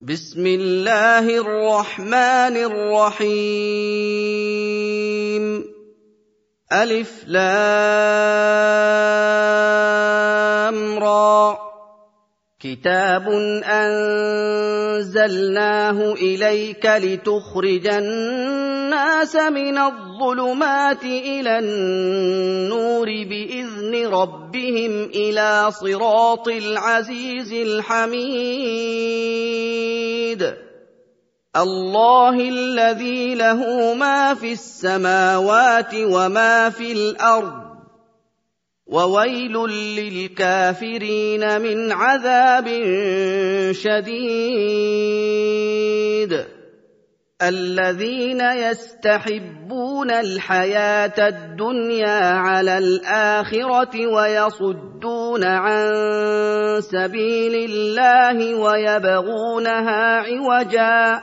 بسم الله الرحمن الرحيم. ألف لام را. كتاب أنزلناه إليك لتخرج الناس من الظلمات إلى النور بإذن ربهم إلى صراط العزيز الحميد. الله الذي له ما في السماوات وما في الأرض. وويل للكافرين من عذاب شديد. الذين يستحبون الحياة الدنيا على الآخرة ويصدون عن سبيل الله ويبغونها عوجا.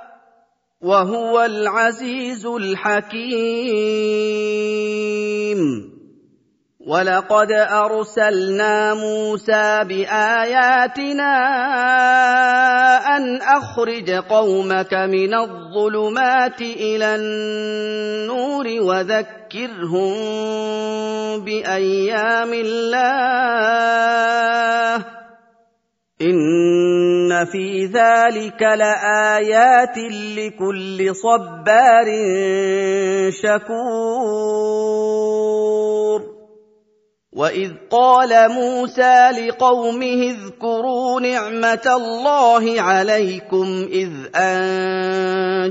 وهو العزيز الحكيم. ولقد أرسلنا موسى بآياتنا أن أخرج قومك من الظلمات إلى النور وذكرهم بأيام الله. ان في ذلك لايات لكل صبار شكور واذ قال موسى لقومه اذكروا نعمه الله عليكم اذ انجاكم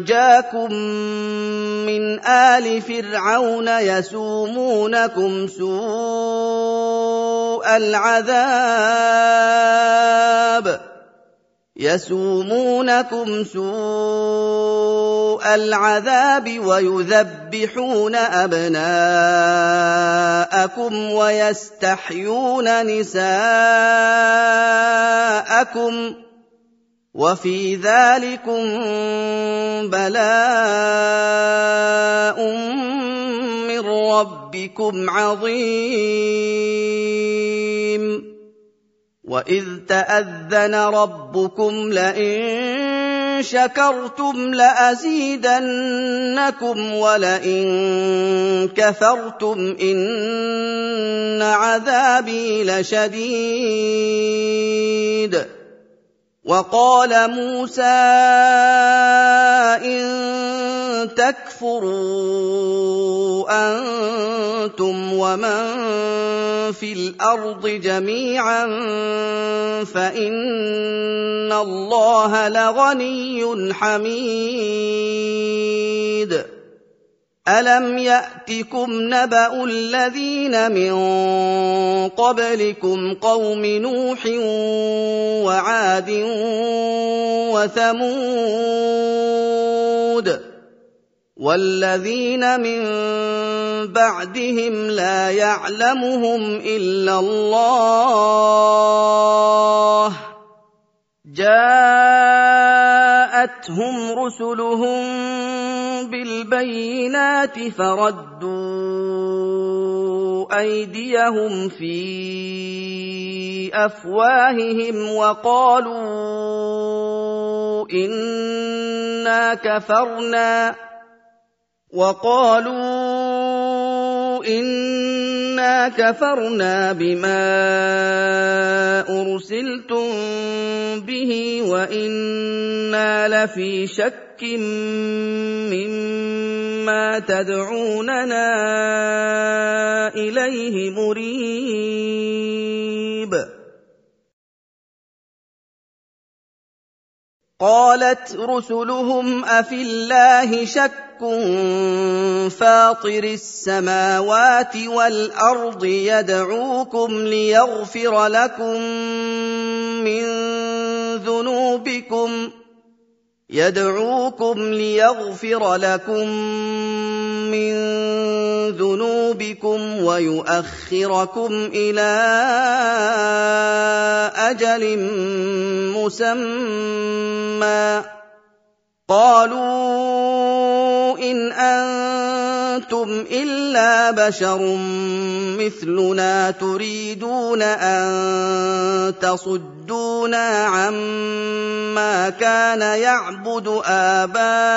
من ال فرعون يسومونكم سوء العذاب يسومونكم سوء العذاب ويذبحون أبناءكم ويستحيون نساءكم وفي ذلكم بلاء من ربكم عظيم. واذ تاذن ربكم لئن شكرتم لازيدنكم ولئن كفرتم ان عذابي لشديد وقال موسى ان تكفروا أنتم ومن في الأرض جميعا فإن الله لغني حميد. ألم يأتكم نبأ الذين من قبلكم قوم نوح وعاد وثمود والذين من بعدهم لا يعلمهم إلا الله. جاءتهم رسلهم بالبينات فردوا أيديهم في أفواههم وقالوا إنا كفرنا. وقالوا انا كفرنا بما ارسلتم به وأنا لفي شك مما تدعوننا اليه مريب قالت رسلهم أفي الله شك فاطر السماوات والأرض يدعوكم ليغفر لكم من ذنوبكم يدعوكم ليغفر لكم من ذنوبكم ويؤخركم إلى أجل مسمى. قالوا إن أنتم إلا بشر مثلنا تريدون أن تصدونا عما كان يعبد آباؤنا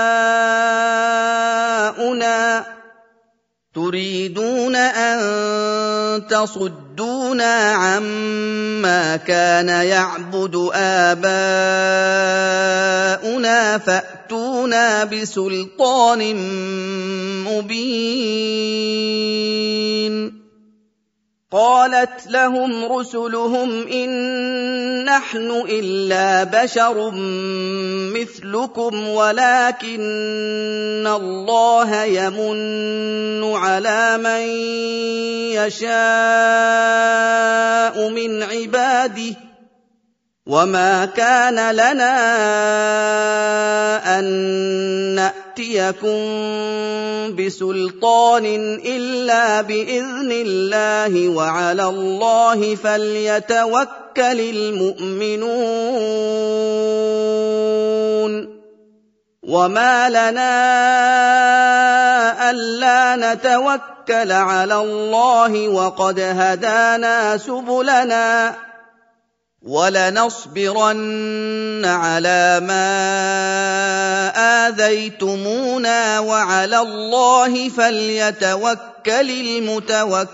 تريدون أن تصدونا عما كان يعبد آباؤنا فأتونا بسلطان مبين. قالت لهم رسلهم إن نحن إلا بشر مثلكم ولكن الله يمن على من يشاء من عباده. وما كان لنا ان ناتيكم بسلطان الا باذن الله وعلى الله فليتوكل المؤمنون وما لنا الا نتوكل على الله وقد هدانا سبلنا ولنصبرن على ما آذيتمونا وعلى الله فليتوكل المتوكلون.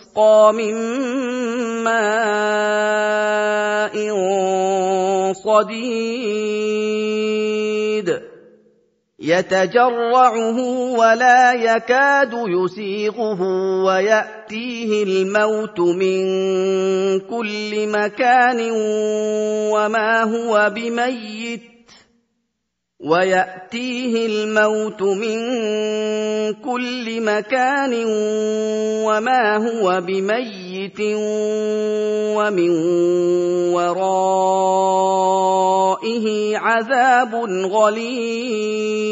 ويسقى من ماء صديد يتجرعه ولا يكاد يسيغه وياتيه الموت من كل مكان وما هو بميت ويأتيه الموت من كل مكان وما هو بميت ومن ورائه عذاب غليظ.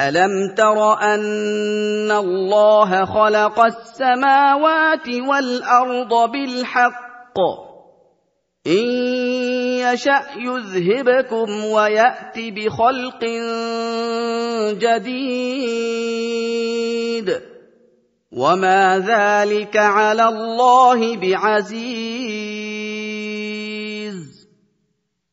ألم تر أن الله خلق السماوات والأرض بالحق؟ إن يشأ يذهبكم ويأت بخلق جديد. وما ذلك على الله بعزيز.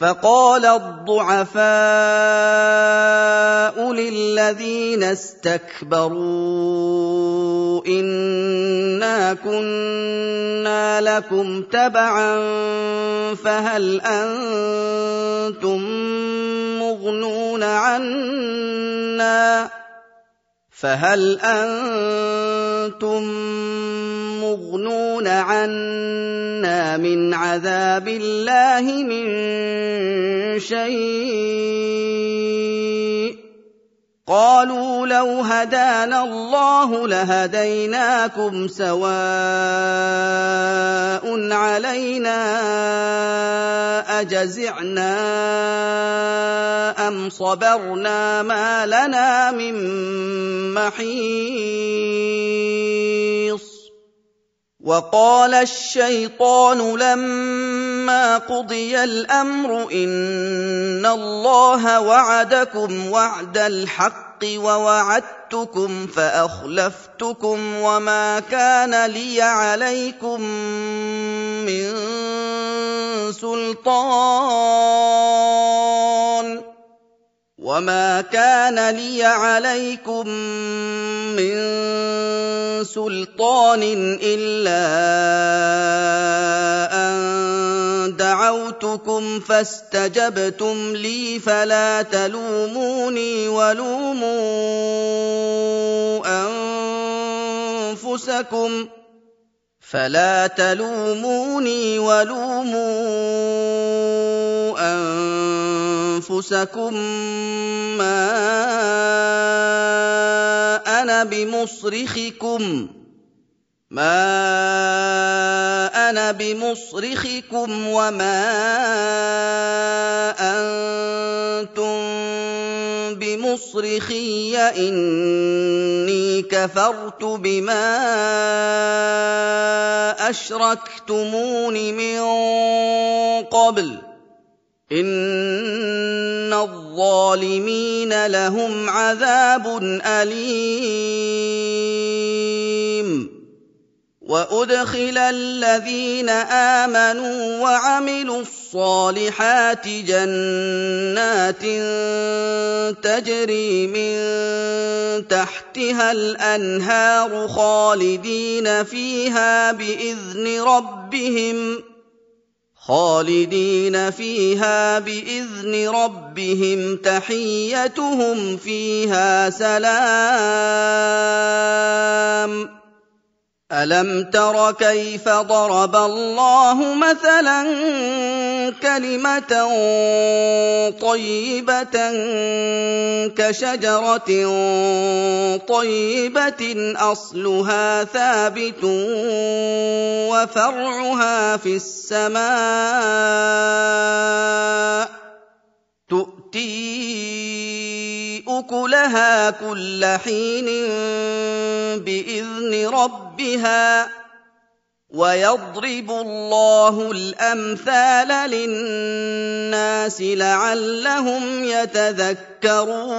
فقال الضعفاء للذين استكبروا إنا كنا لكم تبعا فهل أنتم مغنون عنا فهل أنتم مغنون عنا من عذاب الله من شيء؟ قالوا لو هدانا الله لهديناكم سواء علينا أجزعنا أم صبرنا ما لنا من محيص وقال الشيطان لما قضي الأمر إن الله وعدكم وعد الحق ووعدتكم فأخلفتكم وما كان لي عليكم من سلطان وما كان لي عليكم من سلطان الا ان دعوتكم فاستجبتم لي فلا تلوموني ولوموا انفسكم فلا تلوموني ولوموا أنفسكم ما أنا بمصرخكم. ما أنا بمصرخكم وما أنتم بمصرخي. إني كفرت بما أشركتمون من قبل. ان الظالمين لهم عذاب اليم. وادخل الذين امنوا وعملوا الصالحات جنات تجري من تحتها الانهار خالدين فيها باذن ربهم خالدين فيها بإذن ربهم تحيتهم فيها سلام. الم تر كيف ضرب الله مثلا كلمه طيبه كشجره طيبه اصلها ثابت وفرعها في السماء تؤتي اكلها كل حين باذن ربها ويضرب الله الامثال للناس لعلهم يتذكرون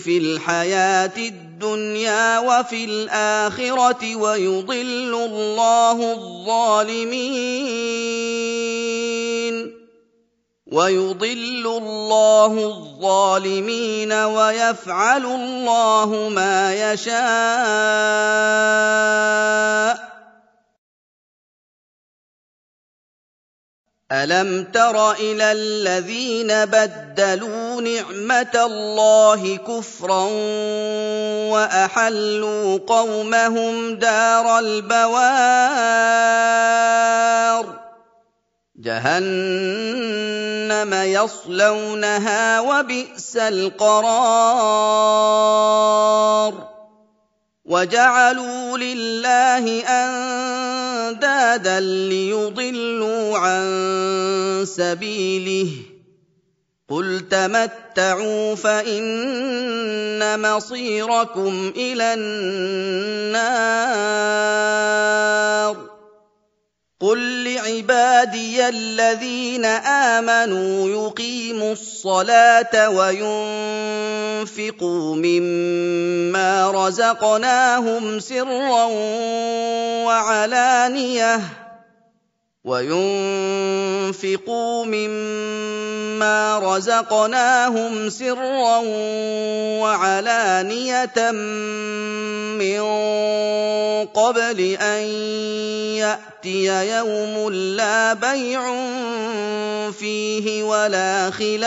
في الحياة الدنيا وفي الآخرة ويضل الله الظالمين ويضل الله الظالمين ويفعل الله ما يشاء الم تر إلى الذين بدلوا نعمه الله كفرا واحلوا قومهم دار البوار جهنم يصلونها وبئس القرار وجعلوا لله أندادا ليضلوا عن سبيله. قل تمتعوا فإن مصيركم إلى النار. قل لعبادي الذين امنوا يقيموا الصلاه وينفقوا مما رزقناهم سرا وعلانيه وينفقوا مما رزقناهم سرا وعلانية من قبل أن يأتي يوم لا بيع فيه ولا خلال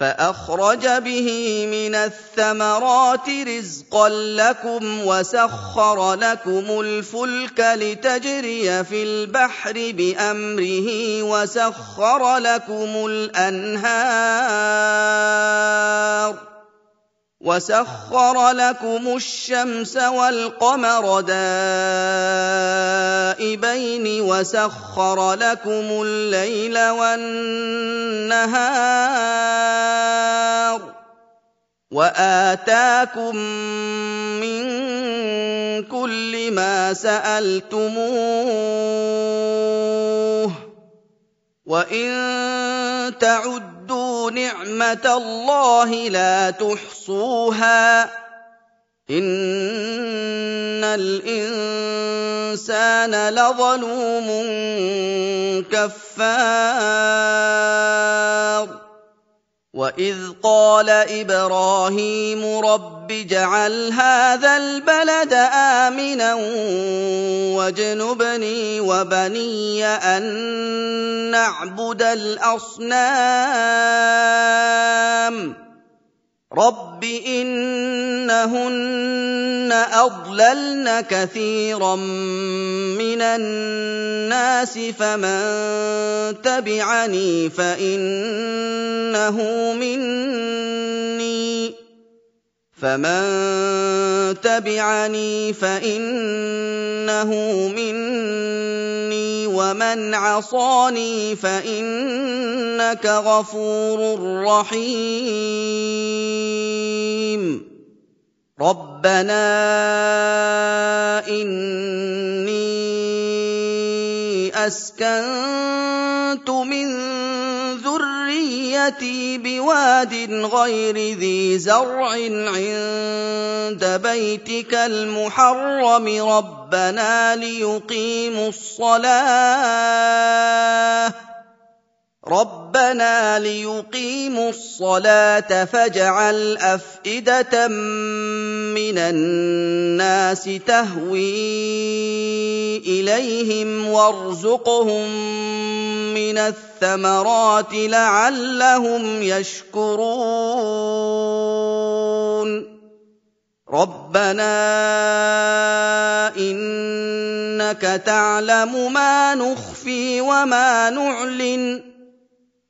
فأخرج به من الثمرات رزقا لكم وسخر لكم الفلك لتجري في البحر بأمره وسخر لكم الأنهار وسخر لكم الشمس والقمر دائبين وسخر لكم الليل والنهار واتاكم من كل ما سالتموه وان تعدوا نعمة الله لا تحصوها. إن الإنسان لظلوم كفار. واذ قال إبراهيم رب اجعل هذا البلد امنا واجنبني وبني ان نعبد الاصنام رب انهن اضللن كثيرا من الناس فمن تبعني فانه مني فمن تبعني فانه مني ومن عصاني فانك غفور رحيم. ربنا اني اسكنت من ذريتي بواد غير ذي زرع عند بيتك المحرم ربنا ليقيموا الصلاة. ربنا ليقيموا الصلاه فاجعل افئده من الناس تهوي اليهم وارزقهم من الثمرات لعلهم يشكرون ربنا انك تعلم ما نخفي وما نعلن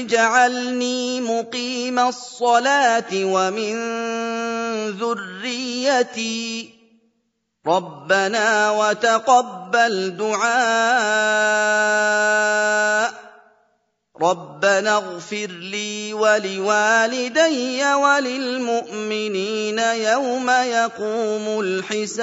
اجعلني مقيم الصلاة ومن ذريتي. ربنا وتقبل دعاء. ربنا اغفر لي ولوالدي وللمؤمنين يوم يقوم الحساب.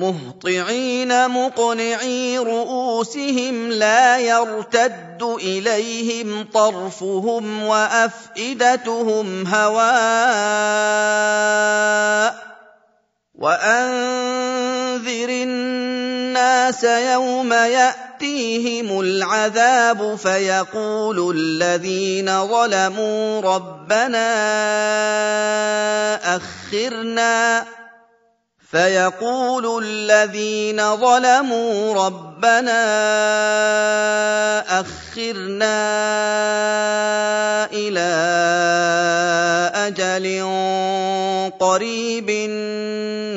مهطعين مقنعي رؤوسهم لا يرتد إليهم طرفهم وأفئدتهم هواء وأنذر الناس يوم يأتيهم العذاب فيقول الذين ظلموا ربنا أخرنا فيقول الذين ظلموا ربنا أخرنا إلى أجل قريب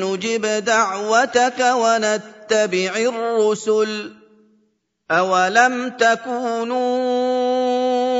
نجب دعوتك ونتبع الرسل أولم تكونوا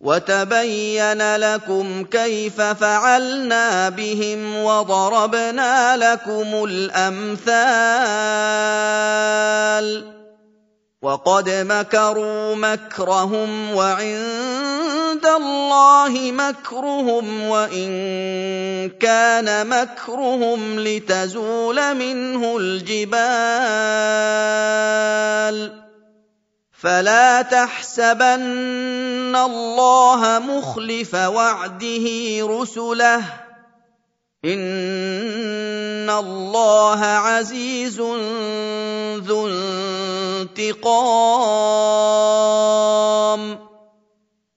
وتبين لكم كيف فعلنا بهم وضربنا لكم الأمثال وقد مكروا مكرهم وعند الله مكرهم وإن كان مكرهم لتزول منه الجبال فلا تحسبن الله مخلف وعده رسله. إن الله عزيز ذو انتقام.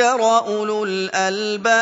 أولو الألباب.